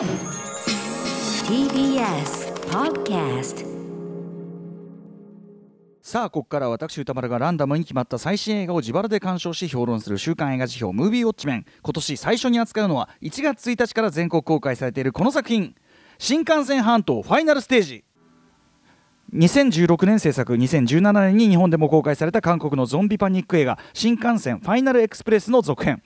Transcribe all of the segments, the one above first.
TBS Podcast さあここから私歌丸がランダムに決まった最新映画を自腹で鑑賞し評論する週刊映画辞表「ムービーウォッチメン」今年最初に扱うのは1月1日から全国公開されているこの作品「新幹線半島ファイナルステージ」2016年制作2017年に日本でも公開された韓国のゾンビパニック映画「新幹線ファイナルエクスプレス」の続編。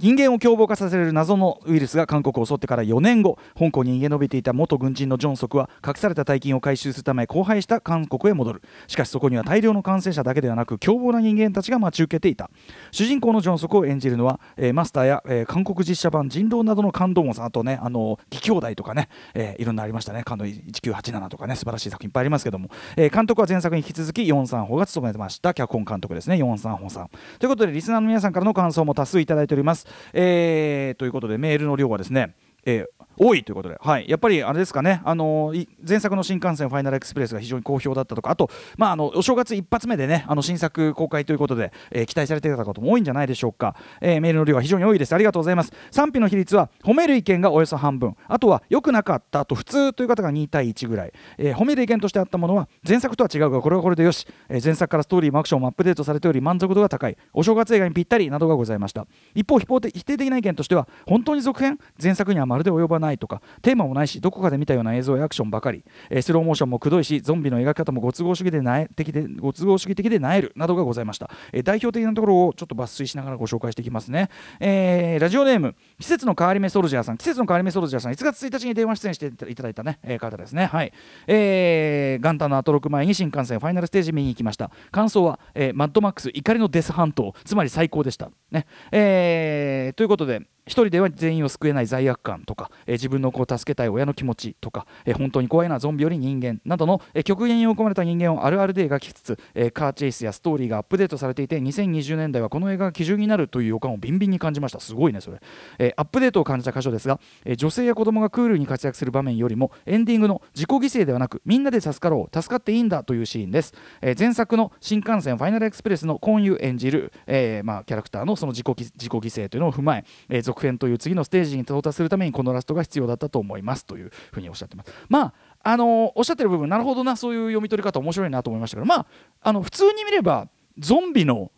人間を凶暴化させる謎のウイルスが韓国を襲ってから4年後香港に逃げ延びていた元軍人のジョンソクは隠された大金を回収するため荒廃した韓国へ戻る。しかしそこには大量の感染者だけではなく凶暴な人間たちが待ち受けていた。主人公のジョンソクを演じるのは、えーマスターや、えー韓国実写版人狼などの感動もさんあとねあの義兄弟とかね、えーいろんなありましたね。感動1987とかね素晴らしい作品いっぱいありますけども、えー監督は前作に引き続きヨン・サンホが務めてました。脚本監督ですね。ヨン・サンホさん。ということでリスナーの皆さんからの感想も多数いただいております、えーということでメールの量はですね、えー多いということで、はい、やっぱりあれですかね、あのい前作の新幹線ファイナルエクスプレスが非常に好評だったとか、あと、まあ、あのお正月一発目でね、あの新作公開ということで、えー期待されていた方も多いんじゃないでしょうか、えーメールの量は非常に多いです。ありがとうございます。賛否の比率は、褒める意見がおよそ半分、あとは良くなかったと普通という方が2対1ぐらい、え褒める意見としてあったものは、前作とは違うが、これはこれでよし、え前作からストーリーもアクションもアップデートされており、満足度が高い、お正月映画にぴったりなどがございました。一方、否定的な意見としては、本当に続編、前作にはまるで及ばない。ないとか、テーマもないし、どこかで見たような映像やアクションばかり、えースローモーションもくどいし、ゾンビの描き方もご都合主義でなえ的でご都合主義的でなえるなどがございました、えー代表的なところをちょっと抜粋しながらご紹介していきますね。えーラジオネーム、季節の変わり目ソルジャーさん、季節の変わり目ソルジャーさん、1月1日に電話出演していただいたね、えー方ですね。はい。えー元旦のアトロク前に新幹線ファイナルステージ見に行きました。感想は、えーマッドマックス怒りのデス半島、つまり最高でした。ね。えーということで、一人では全員を救えない罪悪感とか、えー自分の子を助けたい親の気持ちとか、えー本当に怖いのはゾンビより人間などの、えー極限に追い込まれた人間をあるあるで描きつつ、えカーチェイスやストーリーがアップデートされていて2020年代はこの映画が基準になるという予感をビンビンに感じました。すごいねそれ、えアップデートを感じた箇所ですが、え女性や子供がクールに活躍する場面よりもエンディングの自己犠牲ではなくみんなで助かろう助かっていいんだというシーンです、え前作の新幹線ファイナルエクスプレスのコンユ演じる、えまあ、キャラクターのその自己犠自己犠牲というのを踏まええー続編という次のステージに到達するためにこのラストが必要だったと思いますというふうにおっしゃってます。まああのーおっしゃってる部分なるほどなそういう読み取り方面白いなと思いましたけどまああの普通に見ればゾンビの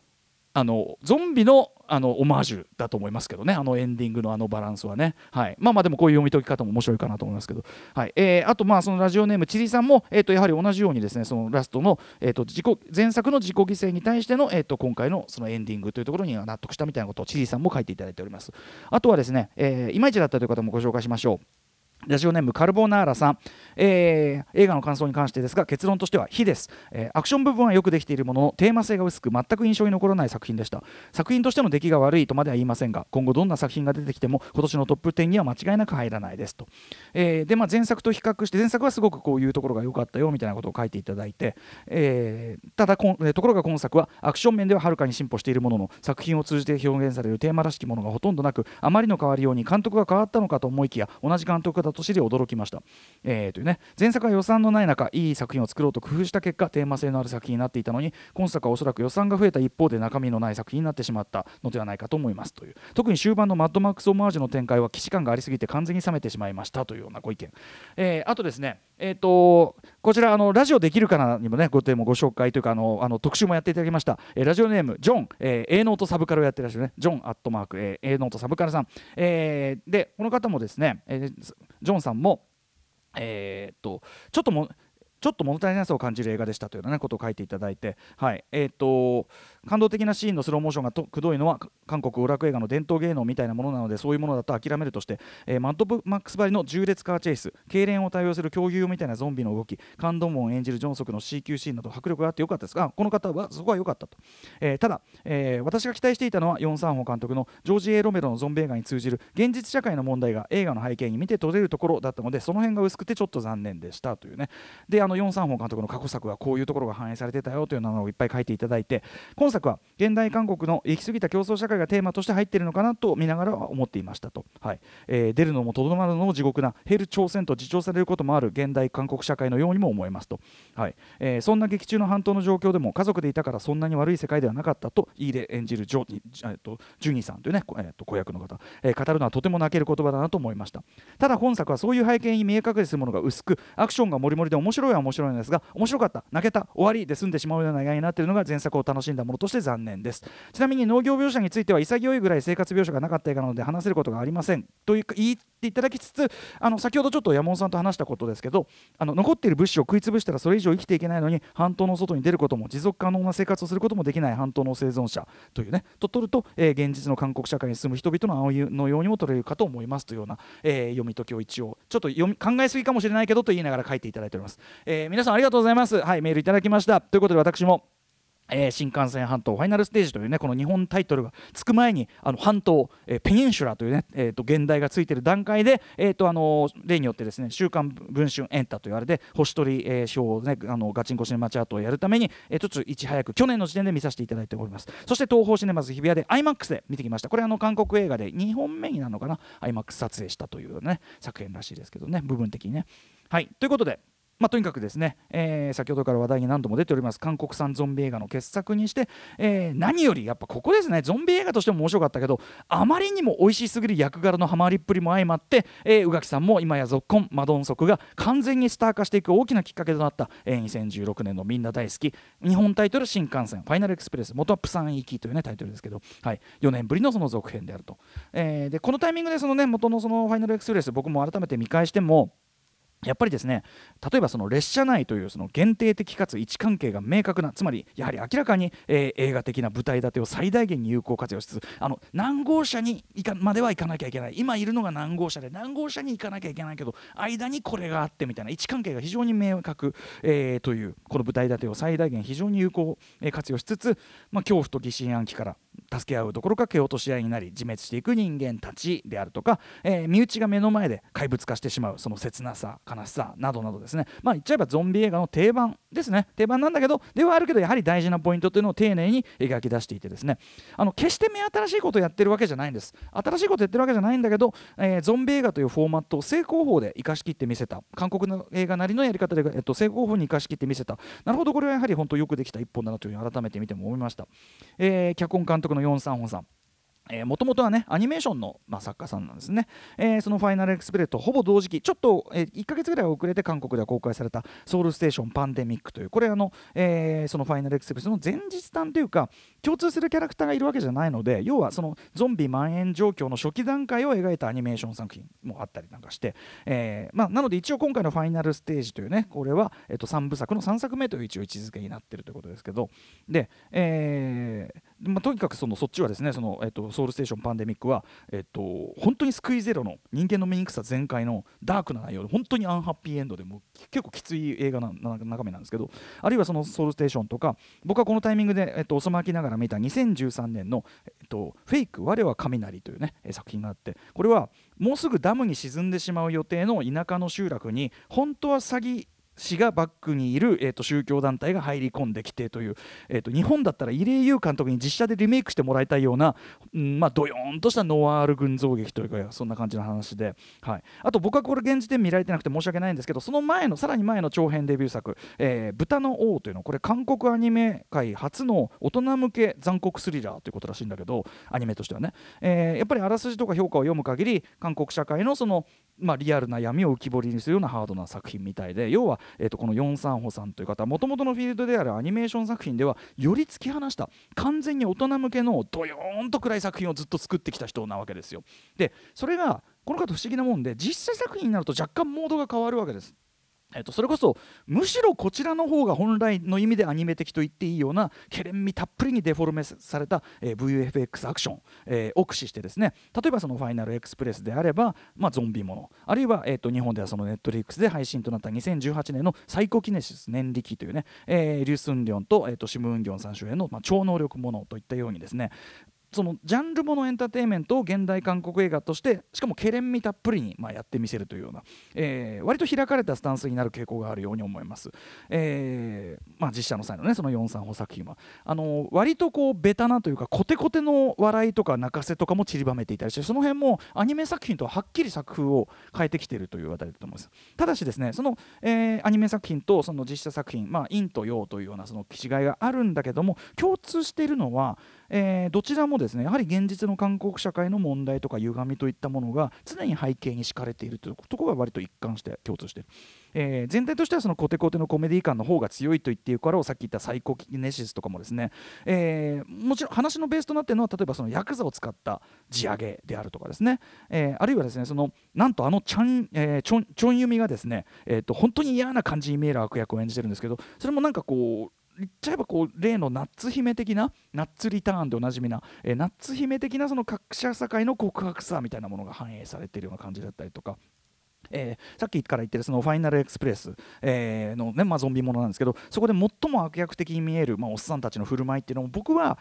あのゾンビのあのオマージュだと思いますけどね。あのエンディングのあのバランスはね、はい、まあまあでもこういう読み解き方も面白いかなと思いますけど、はい。えーあとまあそのラジオネームチリさんも、えー、とやはり同じようにですねそのラストの、えー、と自己前作の自己犠牲に対しての、えー、と今回のそのエンディングというところには納得したみたいなことをチリさんも書いていただいております。あとはですね、えーいまいちだったという方もご紹介しましょう。ラジオネームカルボナーラさん、えー映画の感想に関してですが結論としては非です、えーアクション部分はよくできているもののテーマ性が薄く全く印象に残らない作品でした。作品としての出来が悪いとまでは言いませんが今後どんな作品が出てきても今年のトップ10には間違いなく入らないですと、えーでまあ、前作と比較して前作はすごくこういうところが良かったよみたいなことを書いていただいて、えただこんえところが今作はアクション面でははるかに進歩しているものの作品を通じて表現されるテーマらしきものがほとんどなくあまりの変わりように監督が変わったのかと思いきや同じ監督だと知り驚きました、えーというね、前作は予算のない中いい作品を作ろうと工夫した結果テーマ性のある作品になっていたのに今作はおそらく予算が増えた一方で中身のない作品になってしまったのではないかと思いますという。特に終盤のマッドマックスオマージュの展開は既視感がありすぎて完全に冷めてしまいましたというようなご意見、えーあとですねえー、とこちらあのラジオできるかなにもねご提もご紹介というかあのあの特集もやっていただきました、えーラジオネームジョン、えー、A ノートサブカルをやってらっしゃるねジョンアットマーク、えー、A ノートサブカルさん、えーでこの方もですね、えージョンさんもえーっとちょっともちょっと物足りなさを感じる映画でしたというような、ことを書いていただいて、はいえーと感動的なシーンのスローモーションがくどいのは韓国娯楽映画の伝統芸能みたいなものなのでそういうものだと諦めるとして、えーマッドマックスばりの重列カーチェイス痙攣を対応する恐竜みたいなゾンビの動きカンドモンを演じるジョンソクの CQ シーンなど迫力があってよかったですがこの方はそこは良かったと、えーただ、えー私が期待していたのはヨン・サンホ監督のジョージ・エロメロのゾンビ映画に通じる現実社会の問題が映画の背景に見て取れるところだったのでその辺が薄くてちょっと残念でしたというね。であのヨン・サンホ監督の過去作はこういうところが反映されてたよというのをいっぱい書いていただいて今本作は現代韓国の行き過ぎた競争社会がテーマとして入っているのかなと見ながら思っていましたと、はいえー、出るのもとどまるのも地獄なヘル朝鮮と自重されることもある現代韓国社会のようにも思えますと、はい。えー、そんな劇中の半島の状況でも家族でいたからそんなに悪い世界ではなかったとイーレ演じるジョ,、えー、とジュニーさんというね、えー、と子役の方、えー、語るのはとても泣ける言葉だなと思いました。ただ本作はそういう背景に見え隠れするものが薄くアクションがもりもりで面白いは面白いんですが面白かった泣けた終わりで済んでしまうような映画になっているのが前作を楽しんだものとして残念です。ちなみに農業描写については潔いぐらい生活描写がなかった映画なので話せることがありません。という言っていただきつつあの先ほどちょっと山本さんと話したことですけどあの残っている物資を食い潰したらそれ以上生きていけないのに半島の外に出ることも持続可能な生活をすることもできない半島の生存者というねと取ると、えー、現実の韓国社会に住む人々の青のようにも取れるかと思いますというような、えー、読み解きを一応ちょっと読み考えすぎかもしれないけどと言いながら書いていただいております、えー、皆さんありがとうございますはいメールいただきましたということで私もえー、新幹線半島ファイナルステージというねこの日本タイトルがつく前にあの半島、えー、ペニンシュラというね、えーと、現代がついている段階で、えーとあの例によってですね「週刊文春エンタ」と言われて星取り、えー、賞をねあのガチンコシネマチャートをやるために、えー、ちょっといち早く去年の時点で見させていただいております。そして東宝シネマズ日比谷で IMAX で見てきました。これあの韓国映画で2本目になるのかな？IMAX 撮影したというね作品らしいですけどね部分的にね。はい。ということでまあ、とにかくですね、えー、先ほどから話題に何度も出ております韓国産ゾンビ映画の傑作にして、えー、何よりやっぱここですねゾンビ映画としても面白かったけどあまりにも美味しすぎる役柄のハマりっぷりも相まって、えー、宇垣さんも今や続婚マドンソクが完全にスター化していく大きなきっかけとなった、えー、2016年のみんな大好き日本タイトル新幹線ファイナルエクスプレス元はプサン行きというねタイトルですけど、はい、4年ぶりのその続編であると、えー、でこのタイミングでそのね元のそのファイナルエクスプレス僕も改めて見返してもやっぱりですね例えばその列車内というその限定的かつ位置関係が明確なつまりやはり明らかに、えー、映画的な舞台立てを最大限に有効活用しつつあの何号車に行かまでは行かなきゃいけない。今いるのが何号車で何号車に行かなきゃいけないけど間にこれがあってみたいな位置関係が非常に明確、えー、というこの舞台立てを最大限非常に有効活用しつつ、まあ、恐怖と疑心暗鬼から助け合うどころか蹴落とし合いになり自滅していく人間たちであるとか、えー、身内が目の前で怪物化してしまうその切なさ悲しさなどなどですね。まあ言っちゃえばゾンビ映画の定番ですね。定番なんだけどではあるけどやはり大事なポイントというのを丁寧に描き出していてですね。あの決して目新しいことをやってるわけじゃないんです。新しいことやってるわけじゃないんだけど、えー、ゾンビ映画というフォーマットを正攻法で生かしきってみせた。韓国の映画なりのやり方で、えっと、正攻法に生かしきってみせた。なるほどこれはやはり本当よくできた一本だなというふうに改めて見ても思いました、えー、脚本監督督の4、3本さん。もともとはねアニメーションの、まあ、作家さんなんですね、えー、そのファイナルエクスプレスとほぼ同時期ちょっと、えー、1か月ぐらい遅れて韓国では公開されたソウルステーションパンデミックというこれあの、えー、そのファイナルエクスプレスの前日談というか共通するキャラクターがいるわけじゃないので要はそのゾンビ蔓延状況の初期段階を描いたアニメーション作品もあったりなんかして、えーまあ、なので一応今回のファイナルステージというねこれは、えー、と3部作の3作目という一応位置づけになってるということですけどで、えー、まあ、とにかくそのそっちはですねその、えっと、ソウルステーションパンデミックは、えっと、本当に救いゼロの人間の醜さ全開のダークな内容で本当にアンハッピーエンドでも結構きつい映画な中身なんですけどあるいはそのソウルステーションとか僕はこのタイミングで、えっと、遅まきながら見た2013年の、えっと、フェイク我は雷というね作品があってこれはもうすぐダムに沈んでしまう予定の田舎の集落に本当は詐欺氏がバックにいる、えーと、宗教団体が入り込んできてという、えーと、日本だったら入江優監督に実写でリメイクしてもらいたいような、うんまあ、ドヨーンとしたノワール群像劇というかそんな感じの話で、はい、あと僕はこれ現時点見られてなくて申し訳ないんですけどその前のさらに前の長編デビュー作「えー、豚の王」というのこれ韓国アニメ界初の大人向け残酷スリラーということらしいんだけどアニメとしてはね、えー、やっぱりあらすじとか評価を読む限り韓国社会のそのまあ、リアルな闇を浮き彫りにするようなハードな作品みたいで要は、えー、とこのヨン・サンホさんという方もともとのフィールドであるアニメーション作品ではより突き放した完全に大人向けのドヨーンと暗い作品をずっと作ってきた人なわけですよ。でそれがこの方不思議なもんで実写作品になると若干モードが変わるわけです。えっと、それこそむしろこちらの方が本来の意味でアニメ的と言っていいようなけれんみたっぷりにデフォルメされた、え、VFX アクション、え、を駆使してですね。例えばそのファイナルエクスプレスであれば、ま、ゾンビもの。あるいは、えー、と日本ではそのネットリックスで配信となった2018年のサイコキネシス年力というね、えー、リュウ・スンリョンと,、えー、とシム・ウンギョンさん主演の、ま、超能力ものといったようにですねそのジャンルものエンターテインメントを現代韓国映画としてしかもけれんみたっぷりに、まあ、やってみせるというような、えー、割と開かれたスタンスになる傾向があるように思います、えーまあ、実写の際のねその4三歩作品は。あの割とこうベタなというかコテコテの笑いとか泣かせとかも散りばめていたりしてその辺もアニメ作品とははっきり作風を変えてきているというあたりだと思います。ただしですねその、えー、アニメ作品とその実写作品まあ陰と陽というようなその違いがあるんだけども共通しているのはえー、どちらもですねやはり現実の韓国社会の問題とか歪みといったものが常に背景に敷かれているというところが割と一貫して共通している、えー、全体としてはそのコテコテのコメディ感の方が強いと言っているからをさっき言ったサイコキネシスとかもですね、えー、もちろん話のベースとなっているのは例えばそのヤクザを使った地上げであるとかですね、え、あるいはですねそのなんとあのチャン、えー、チョンチョンユミがですね、えーと、本当に嫌な感じに見える悪役を演じてるんですけどそれもなんかこう言っちゃえばこう例のナッツ姫的なナッツリターンでおなじみな、えー、ナッツ姫的なその各社社会の告白さみたいなものが反映されているような感じだったりとか。えー、さっきから言ってるそのファイナルエクスプレス、えー、のね、まあ、ゾンビものなんですけどそこで最も悪役的に見える、まあ、おっさんたちの振る舞いっていうのも僕は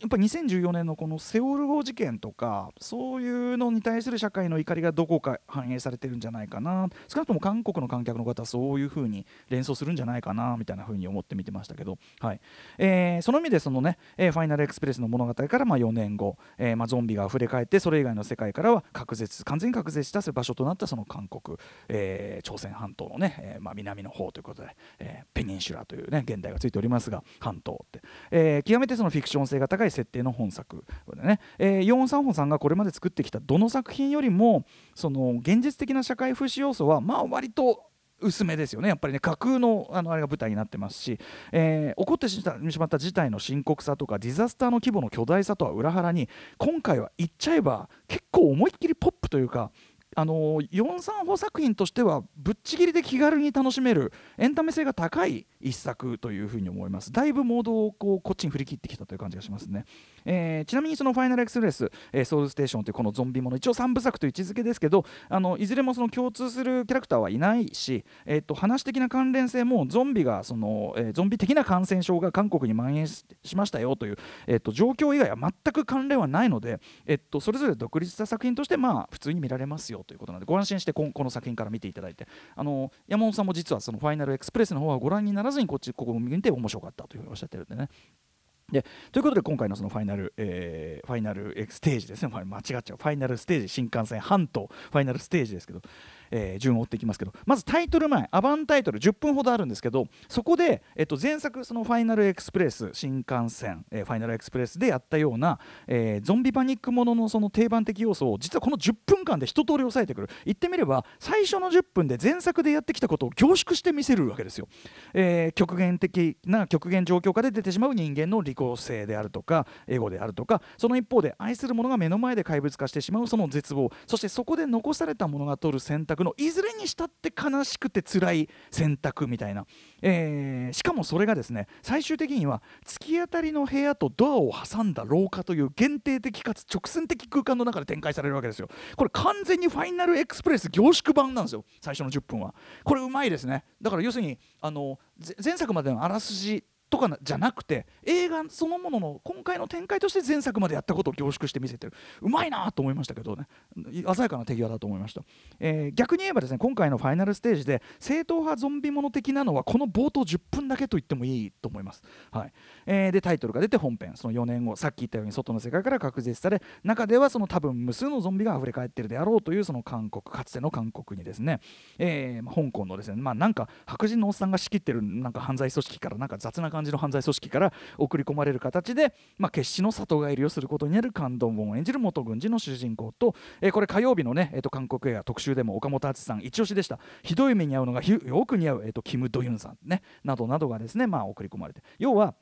やっぱ2014年のこのセオル号事件とかそういうのに対する社会の怒りがどこか反映されてるんじゃないかな。少なくとも韓国の観客の方はそういうふうに連想するんじゃないかなみたいなふうに思って見てましたけど、はい。えー、その意味でそのね、えー、ファイナルエクスプレスの物語からまあ4年後、えーまあ、ゾンビがあふれ返ってそれ以外の世界からは隔絶完全に隔絶した場所となったその韓国、えー、朝鮮半島のね、えーまあ、南の方ということで、えー、ペニンシュラというね現代がついておりますが半島って、えー、極めてそのフィクション性が高い設定の本作でね、えー、ヨン・サンホさんがこれまで作ってきたどの作品よりもその現実的な社会風刺要素はまあ割と薄めですよね。やっぱりね架空のあのあれが舞台になってますし、えー、起こってしまった事態の深刻さとかディザスターの規模の巨大さとは裏腹に今回は言っちゃえば結構思いっきりポップというかあの4三歩作品としてはぶっちぎりで気軽に楽しめるエンタメ性が高い一作というふうに思います。だいぶモードをこうこっちに振り切ってきたという感じがしますね、えー、ちなみにその「ファイナルエクスプレス」えー「ソウルステーション」というこのゾンビもの一応3部作という位置づけですけどあのいずれもその共通するキャラクターはいないし、えー、と話的な関連性もゾンビがその、えー、ゾンビ的な感染症が韓国に蔓延しましたよという、えー、と状況以外は全く関連はないので、えー、とそれぞれ独立した作品としてまあ普通に見られますよということなのでご安心してこの作品から見ていただいて。あの山本さんも実はそのファイナルエクスプレスの方はご覧にならずにこっちここを見て面白かったというふうにおっしゃってるんでね。でということで今回のそのファイナル、えー、ファイナルステージですね、間違っちゃう。ファイナルステージ新幹線半島。ファイナルステージですけど。えー、順を追っていきますけどまずタイトル前アバンタイトル10分ほどあるんですけどそこで、えっと、前作そのファイナルエクスプレス新幹線、えー、ファイナルエクスプレスでやったような、えー、ゾンビパニックもののその定番的要素を実はこの10分間で一通り抑えてくる。言ってみれば最初の10分で前作でやってきたことを凝縮して見せるわけですよ、えー、極限的な極限状況下で出てしまう人間の利己性であるとかエゴであるとかその一方で愛する者が目の前で怪物化してしまうその絶望そしてそこで残された者が取る選択のいずれにしたって悲しくて辛い選択みたいな、えー、しかもそれがですね最終的には突き当たりの部屋とドアを挟んだ廊下という限定的かつ直線的空間の中で展開されるわけですよ。これ完全にファイナルエクスプレス凝縮版なんですよ最初の10分は。これうまいですね。だから要するにあの前作までのあらすじとかじゃなくて映画そのものの今回の展開として前作までやったことを凝縮して見せてる。うまいなと思いましたけどね。鮮やかな手際だと思いました、えー、逆に言えばですね今回のファイナルステージで正統派ゾンビもの的なのはこの冒頭10分だけと言ってもいいと思います、はい。えー、でタイトルが出て本編。その4年後さっき言ったように外の世界から隔絶され中ではその多分無数のゾンビが溢れ返ってるであろうというその韓国かつての韓国にですね、えー、香港のですねまあなんか白人のおっさんが仕切ってるなんか犯罪組織からなんか雑な感じ感じの犯罪組織から送り込まれる形で、まあ、決死の里帰りをすることになる感動ンを演じる元軍人の主人公と、えー、これ火曜日のね、えー、と韓国映画特集でも岡本敦さん一押しでした。ひどい目に遭うのがよく似合う、えー、とキム・ドユンさんねなどなどがですね、まあ、送り込まれて。要は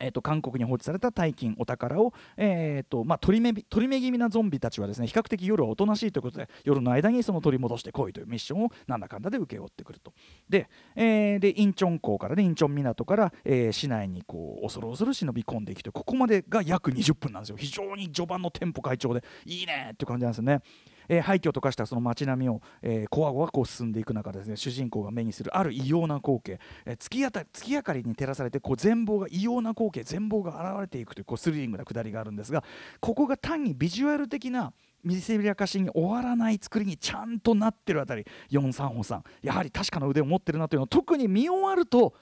えーと、韓国に放置された大金お宝を、えーとまあ、取り目取り目気味なゾンビたちはですね比較的夜はおとなしいということで夜の間にその取り戻してこいというミッションをなんだかんだで請け負ってくると。で,、えー、でインチョン港からねインチョン港から、えー、市内にこう恐る恐る忍び込んでいくとここまでが約20分なんですよ。非常に序盤のテンポ会長でいいねっていう感じなんですよね。えー、廃墟と化したその街並みを、えー、こわごわこう進んでいく中でですね主人公が目にするある異様な光景、えー、月やた月明かりに照らされてこう全貌が異様な光景全貌が現れていくというこうスリリングなくだりがあるんですがここが単にビジュアル的な見せびらかしに終わらない作りにちゃんとなってるあたり。ヨン・サンホさん。やはり確かな腕を持ってるなというのを特に見終わると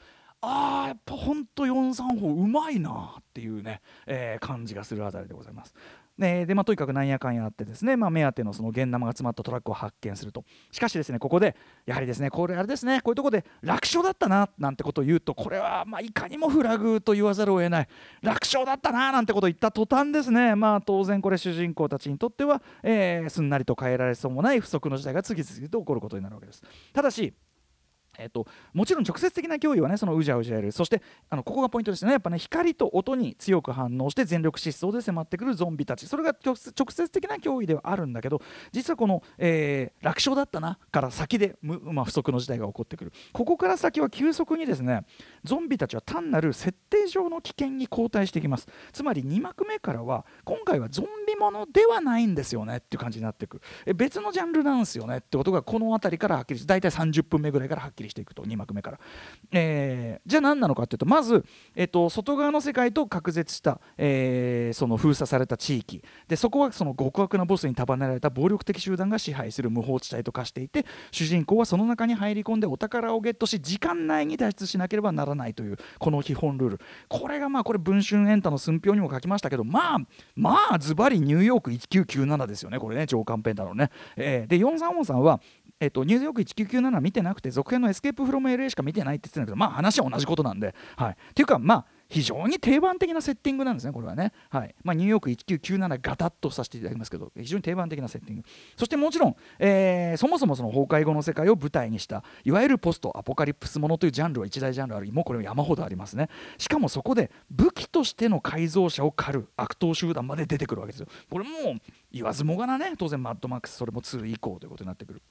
あーやっぱほんとヨン・サンホうまいなっていうね、えー、感じがするあたりでございます。ででまあ、とにかくなんやかんやあってですね、まあ、目当てのその現生が詰まったトラックを発見すると。しかしですねここでやはりですねこれあれですねこういうとこで楽勝だったななんてことを言うとこれはまあいかにもフラグと言わざるを得ない。楽勝だったななんてことを言った途端ですねまあ当然これ主人公たちにとっては、えー、すんなりと変えられそうもない不測の事態が次々と起こることになるわけです。ただしえっと、もちろん直接的な脅威はねそのうじゃうじゃやる。そしてあのここがポイントですね。やっぱね光と音に強く反応して全力疾走で迫ってくるゾンビたち。それが直接的な脅威ではあるんだけど実はこの、えー、楽勝だったなから先で、まあ、不測の事態が起こってくる。ここから先は急速にですねゾンビたちは単なる設定上の危険に後退してきます。つまり2幕目からは今回はゾンビものではないんですよねっていう感じになっていく。え別のジャンルなんですよねってことがこの辺りからはっきりして大体30分目ぐらいからはっきりしていくと2幕目から、えー、じゃあ何なのかっていうとまず、えーと、外側の世界と隔絶した、えー、その封鎖された地域。でそこはその極悪なボスに束ねられた暴力的集団が支配する無法地帯と化していて主人公はその中に入り込んでお宝をゲットし時間内に脱出しなければならないというこの基本ルール。これがまあこれ文春エンタの寸評にも書きましたけどまあまあズバリニューヨーク1997ですよねこれね上官ペンだろうね、えー、で435さんはえっと、ニューヨーク1997見てなくて続編のエスケープフロム LA しか見てないって言ってたんだけどまあ話は同じことなんで、はい、っていうかまあ非常に定番的なセッティングなんですね、これはね。はいまあ、ニューヨーク1997ガタッとさせていただきますけど、非常に定番的なセッティング。そしてもちろん、えー、そもそもその崩壊後の世界を舞台にした、いわゆるポストアポカリプスものというジャンルは一大ジャンルある、もうこれは山ほどありますね。しかもそこで武器としての改造車を狩る悪党集団まで出てくるわけですよ。これも言わずもがなね、当然マッドマックス、それも2以降ということになってくる。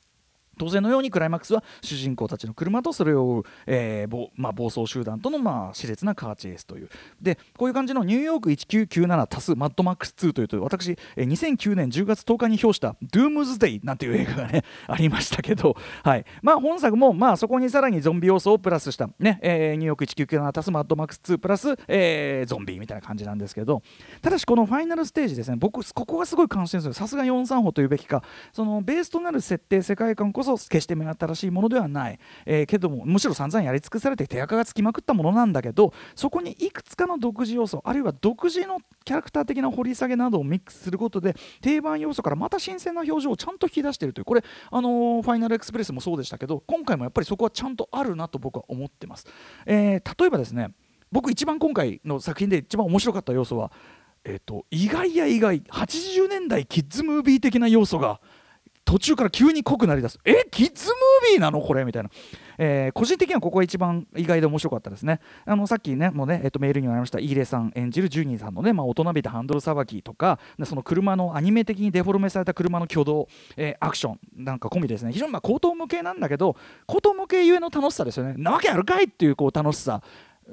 当然のようにクライマックスは主人公たちの車とそれを追う、えーまあ、暴走集団との、まあ、熾烈なカーチェイスという。でこういう感じのニューヨーク1997足すマッドマックス2という私、えー、2009年10月10日に表した「ドゥームズデイ」なんていう映画がねありましたけど、はい。まあ、本作も、まあ、そこにさらにゾンビ要素をプラスした、ねえー、ニューヨーク1997足すマッドマックス2プラス、えー、ゾンビみたいな感じなんですけど。ただしこのファイナルステージですね僕ここがすごい関心するさすが43歩というべきか。そのベースとなる設定世界観こそそ決して目新しいものではない、えー、けどもむしろ散々やり尽くされて手垢がつきまくったものなんだけどそこにいくつかの独自要素あるいは独自のキャラクター的な掘り下げなどをミックスすることで定番要素からまた新鮮な表情をちゃんと引き出しているというこれ、あのー、ファイナルエクスプレスもそうでしたけど今回もやっぱりそこはちゃんとあるなと僕は思ってます。えー、例えばですね僕一番今回の作品で一番面白かった要素はえーと意外や意外80年代キッズムービー的な要素が途中から急に濃くなりだす。えキッズムービーなのこれ？みたいな、えー、個人的にはここが一番意外で面白かったですね。あのさっきねもうね、えっと、メールにもありましたイーレさん演じるジュニーさんのね、まあ、大人びたハンドルさばきとかその車のアニメ的にデフォルメされた車の挙動、えー、アクションなんか込みですね。非常にまあ口頭向けなんだけど口頭向けゆえの楽しさですよね。なわけあるかいっていうこう楽しさ。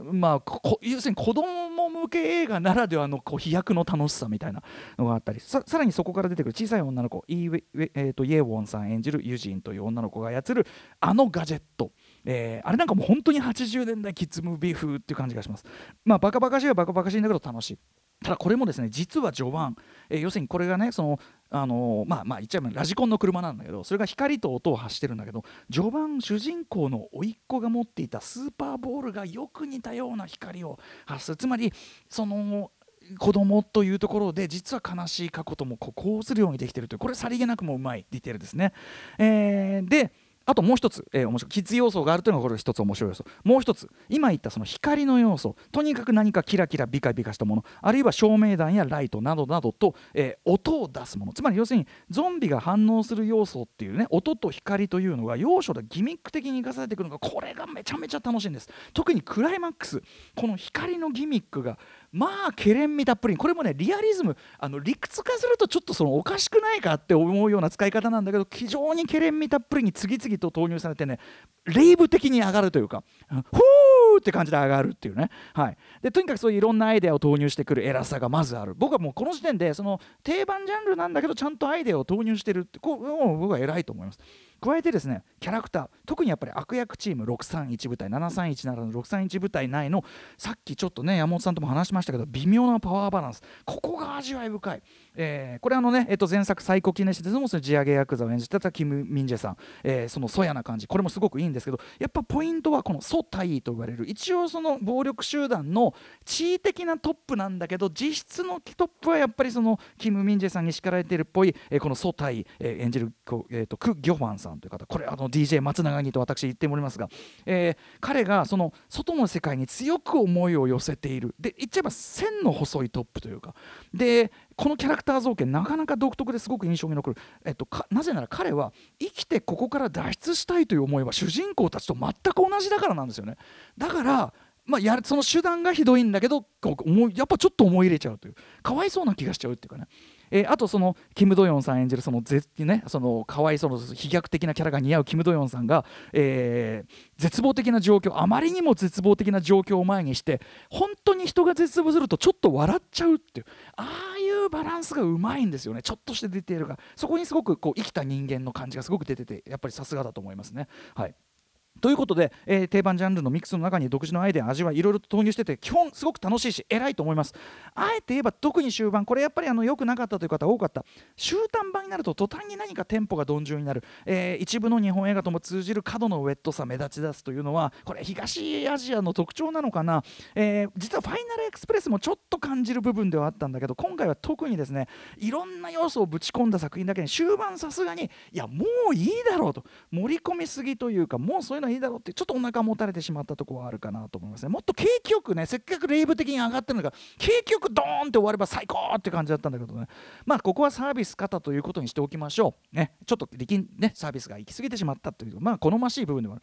まあ、要するに子供向け映画ならではのこう飛躍の楽しさみたいなのがあったりさらにそこから出てくる小さい女の子イー,、えーと、イエウォンさん演じるユジンという女の子が操るあのガジェット、えー、あれなんかもう本当に80年代キッズムービー風っていう感じがします。まあバカバカしいはバカバカしいんだけど楽しい。ただこれもですね実は序盤、えー、要するにこれがねそのあのー、まあまあ言っちゃえばラジコンの車なんだけどそれが光と音を発してるんだけど序盤主人公の甥っ子が持っていたスーパーボールがよく似たような光を発するつまりその子供というところで実は悲しい過去ともこうするようにできてるというこれさりげなくもうまいディテールですね。えー、であともう一つ、えー、面白い。キッズ要素があるというのがこれ一つ面白い要素。もう一つ今言ったその光の要素。とにかく何かキラキラビカビカしたもの。あるいは照明弾やライトなどなどと、えー、音を出すもの。つまり要するにゾンビが反応する要素っていうね音と光というのが要所でギミック的に生かされてくるのがこれがめちゃめちゃ楽しいんです。特にクライマックスこの光のギミックがまあけれんみたっぷり。これもねリアリズムあの理屈化するとちょっとそのおかしくないかって思うような使い方なんだけど非常にけれんみたっぷりに次々と投入されてねレイブ的に上がるというか「ふーーって感じで上がるっていうね、はい、でとにかくそういういろんなアイデアを投入してくる偉さがまずある。僕はもうこの時点でその定番ジャンルなんだけどちゃんとアイデアを投入してるってこう僕は偉いと思います。加えてですねキャラクター特にやっぱり悪役チーム631部隊731ならの631部隊内のさっきちょっとね山本さんとも話しましたけど微妙なパワーバランス。ここが味わい深い、えー、これあのね、えー、と前作「最高記念誌」でも地上げヤクザを演じてたキム・ミンジェさん、えー、そのそやな感じ。これもすごくいいんですけどやっぱポイントはこのソタイと言われる。一応その暴力集団の地位的なトップなんだけど実質のトップはやっぱりそのキム・ミンジェさんに叱られてるっぽい、えー、このソタイ、えー、演じる、えーと、ク・ギョファンさん。という方これあの DJ 松永にと私言っておりますが、えー、彼がその外の世界に強く思いを寄せている。で言っちゃえば線の細いトップというか。でこのキャラクター造形なかなか独特ですごく印象に残る、えっと、なぜなら彼は生きてここから脱出したいという思いは主人公たちと全く同じだからなんですよね。だからまあ、やその手段がひどいんだけどやっぱちょっと思い入れちゃうという。かわいそうな気がしちゃうっていうかね。えー、あとそのキム・ドヨンさん演じるそのぜ、ね、そのかわいその飛躍的なキャラが似合うキム・ドヨンさんが、えー、絶望的な状況あまりにも絶望的な状況を前にして本当に人が絶望するとちょっと笑っちゃうっていうああいうバランスがうまいんですよねちょっとして出ているがそこにすごくこう生きた人間の感じがすごく出ててやっぱりさすがだと思いますね。はいということで、えー、定番ジャンルのミックスの中に独自のアイデア味はいろいろと投入してて基本すごく楽しいし偉いと思います。あえて言えば特に終盤これやっぱりあの良くなかったという方多かった。終端版になると途端に何かテンポが鈍重になる、えー、一部の日本映画とも通じる角のウェットさ目立ち出すというのはこれ東アジアの特徴なのかな、えー、実はファイナルエクスプレスもちょっと感じる部分ではあったんだけど今回は特にですねいろんな要素をぶち込んだ作品だけに終盤さすがにいやもういいだろうと。盛り込みすぎというかもうそういうのいいだろうってちょっとお腹もたれてしまったとこはあるかなと思いますね。もっと景気よくねせっかくレイブ的に上がってるのが景気よくドーンって終われば最高って感じだったんだけどね。まあここはサービス方ということにしておきましょう。ね。ちょっと力ねサービスが行き過ぎてしまったというまあ好ましい部分でもある。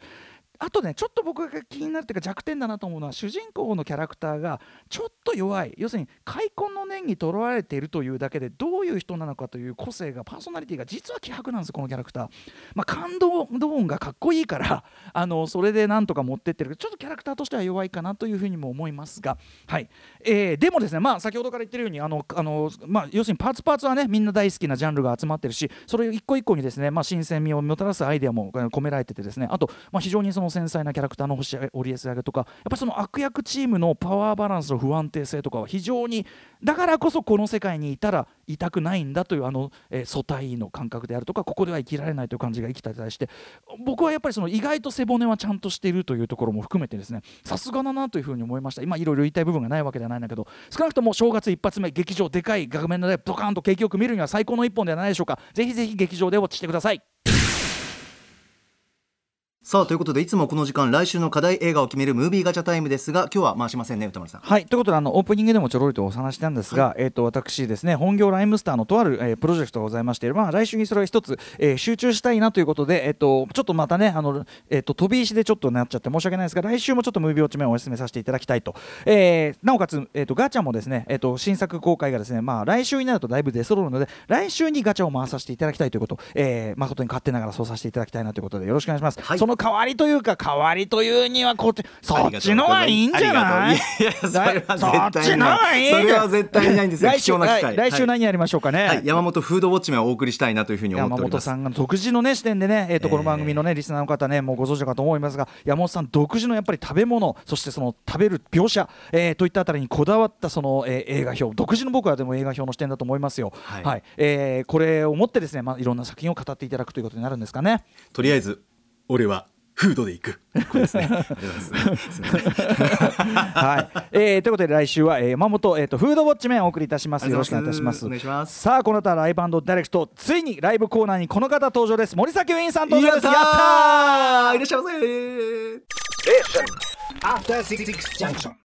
あとねちょっと僕が気になるというか弱点だなと思うのは主人公のキャラクターがちょっと弱い。要するに開墾の念にとらわれているというだけでどういう人なのかという個性がパーソナリティが実は希薄なんですこのキャラクター、まあ、感動ドーンがかっこいいから あのそれでなんとか持ってってる。ちょっとキャラクターとしては弱いかなというふうにも思いますが、はい。えー、でもですねまあ先ほどから言ってるようにあのあの、まあ、要するにパーツパーツはねみんな大好きなジャンルが集まってるしそれ一個一個にですね、まあ、新鮮味をもたらすアイデアも込められててですね。あと、まあ、非常にそのの繊細なキャラクターの星折り上げとかやっぱその悪役チームのパワーバランスの不安定性とかは非常にだからこそこの世界にいたら痛くないんだというあの、えー、素体の感覚であるとかここでは生きられないという感じが生きたりして僕はやっぱりその意外と背骨はちゃんとしているというところも含めてですねさすがだなというふうに思いました。今いろいろ言いたい部分がないわけではないんだけど少なくとも正月一発目劇場でかい画面でドカーンと景気よく見るには最高の一本ではないでしょうか。ぜひぜひ劇場でウォッチしてください。さあということでいつもこの時間来週の課題映画を決めるムービーガチャタイムですが今日は回しませんね歌丸さん。はい。ということであのオープニングでもちょろりとお話したんですが、はい、えっ、ー、と私ですね本業ライムスターのとある、えー、プロジェクトがございましてまあ来週にそれは一つ、えー、集中したいなということでえっ、ー、とちょっとまたねあのえっ、と飛び石でちょっとなっちゃって申し訳ないですが来週もちょっとムービーウォッチ面をお勧めさせていただきたいと、えなおかつえっ、とガチャもですねえっ、と新作公開がですねまあ来週になるとだいぶ出揃うので来週にガチャを回させていただきたいということ、え誠に勝手ながらそうさせていただきたいなということでよろしくお願いします、はい、その代わりというか代わりというにはこっちそっちのがいいんじゃない？そっちのがいい。それは絶対ないんですよ。貴重な機会。来週何やりましょうかね、はい、山本フードウォッチメンをお送りしたいなというふうに思っております。山本さんが独自のね視点でねえっ、ー、とこの番組のねリスナーの方ねもうご存知かと思いますが山本さん独自のやっぱり食べ物そしてその食べる描写、えー、といったあたりにこだわったその、えー、映画表独自の僕はでも映画表の視点だと思いますよ。はい、はい、えー、これをもってですねまあいろんな作品を語っていただくということになるんですかね。とりあえず俺はフードでいく。これですね。はい、えー、ということで来週は、えー、山本えっ、ー、とフードウォッチメンお送りいたします。よろしくお願いいたします。お願いします。さあこの後はライブダイレクトついにライブコーナーにこの方登場です。森崎ウィンさん登場です。やったー。いらっしゃいませ。え、アフターシックスジャンクション。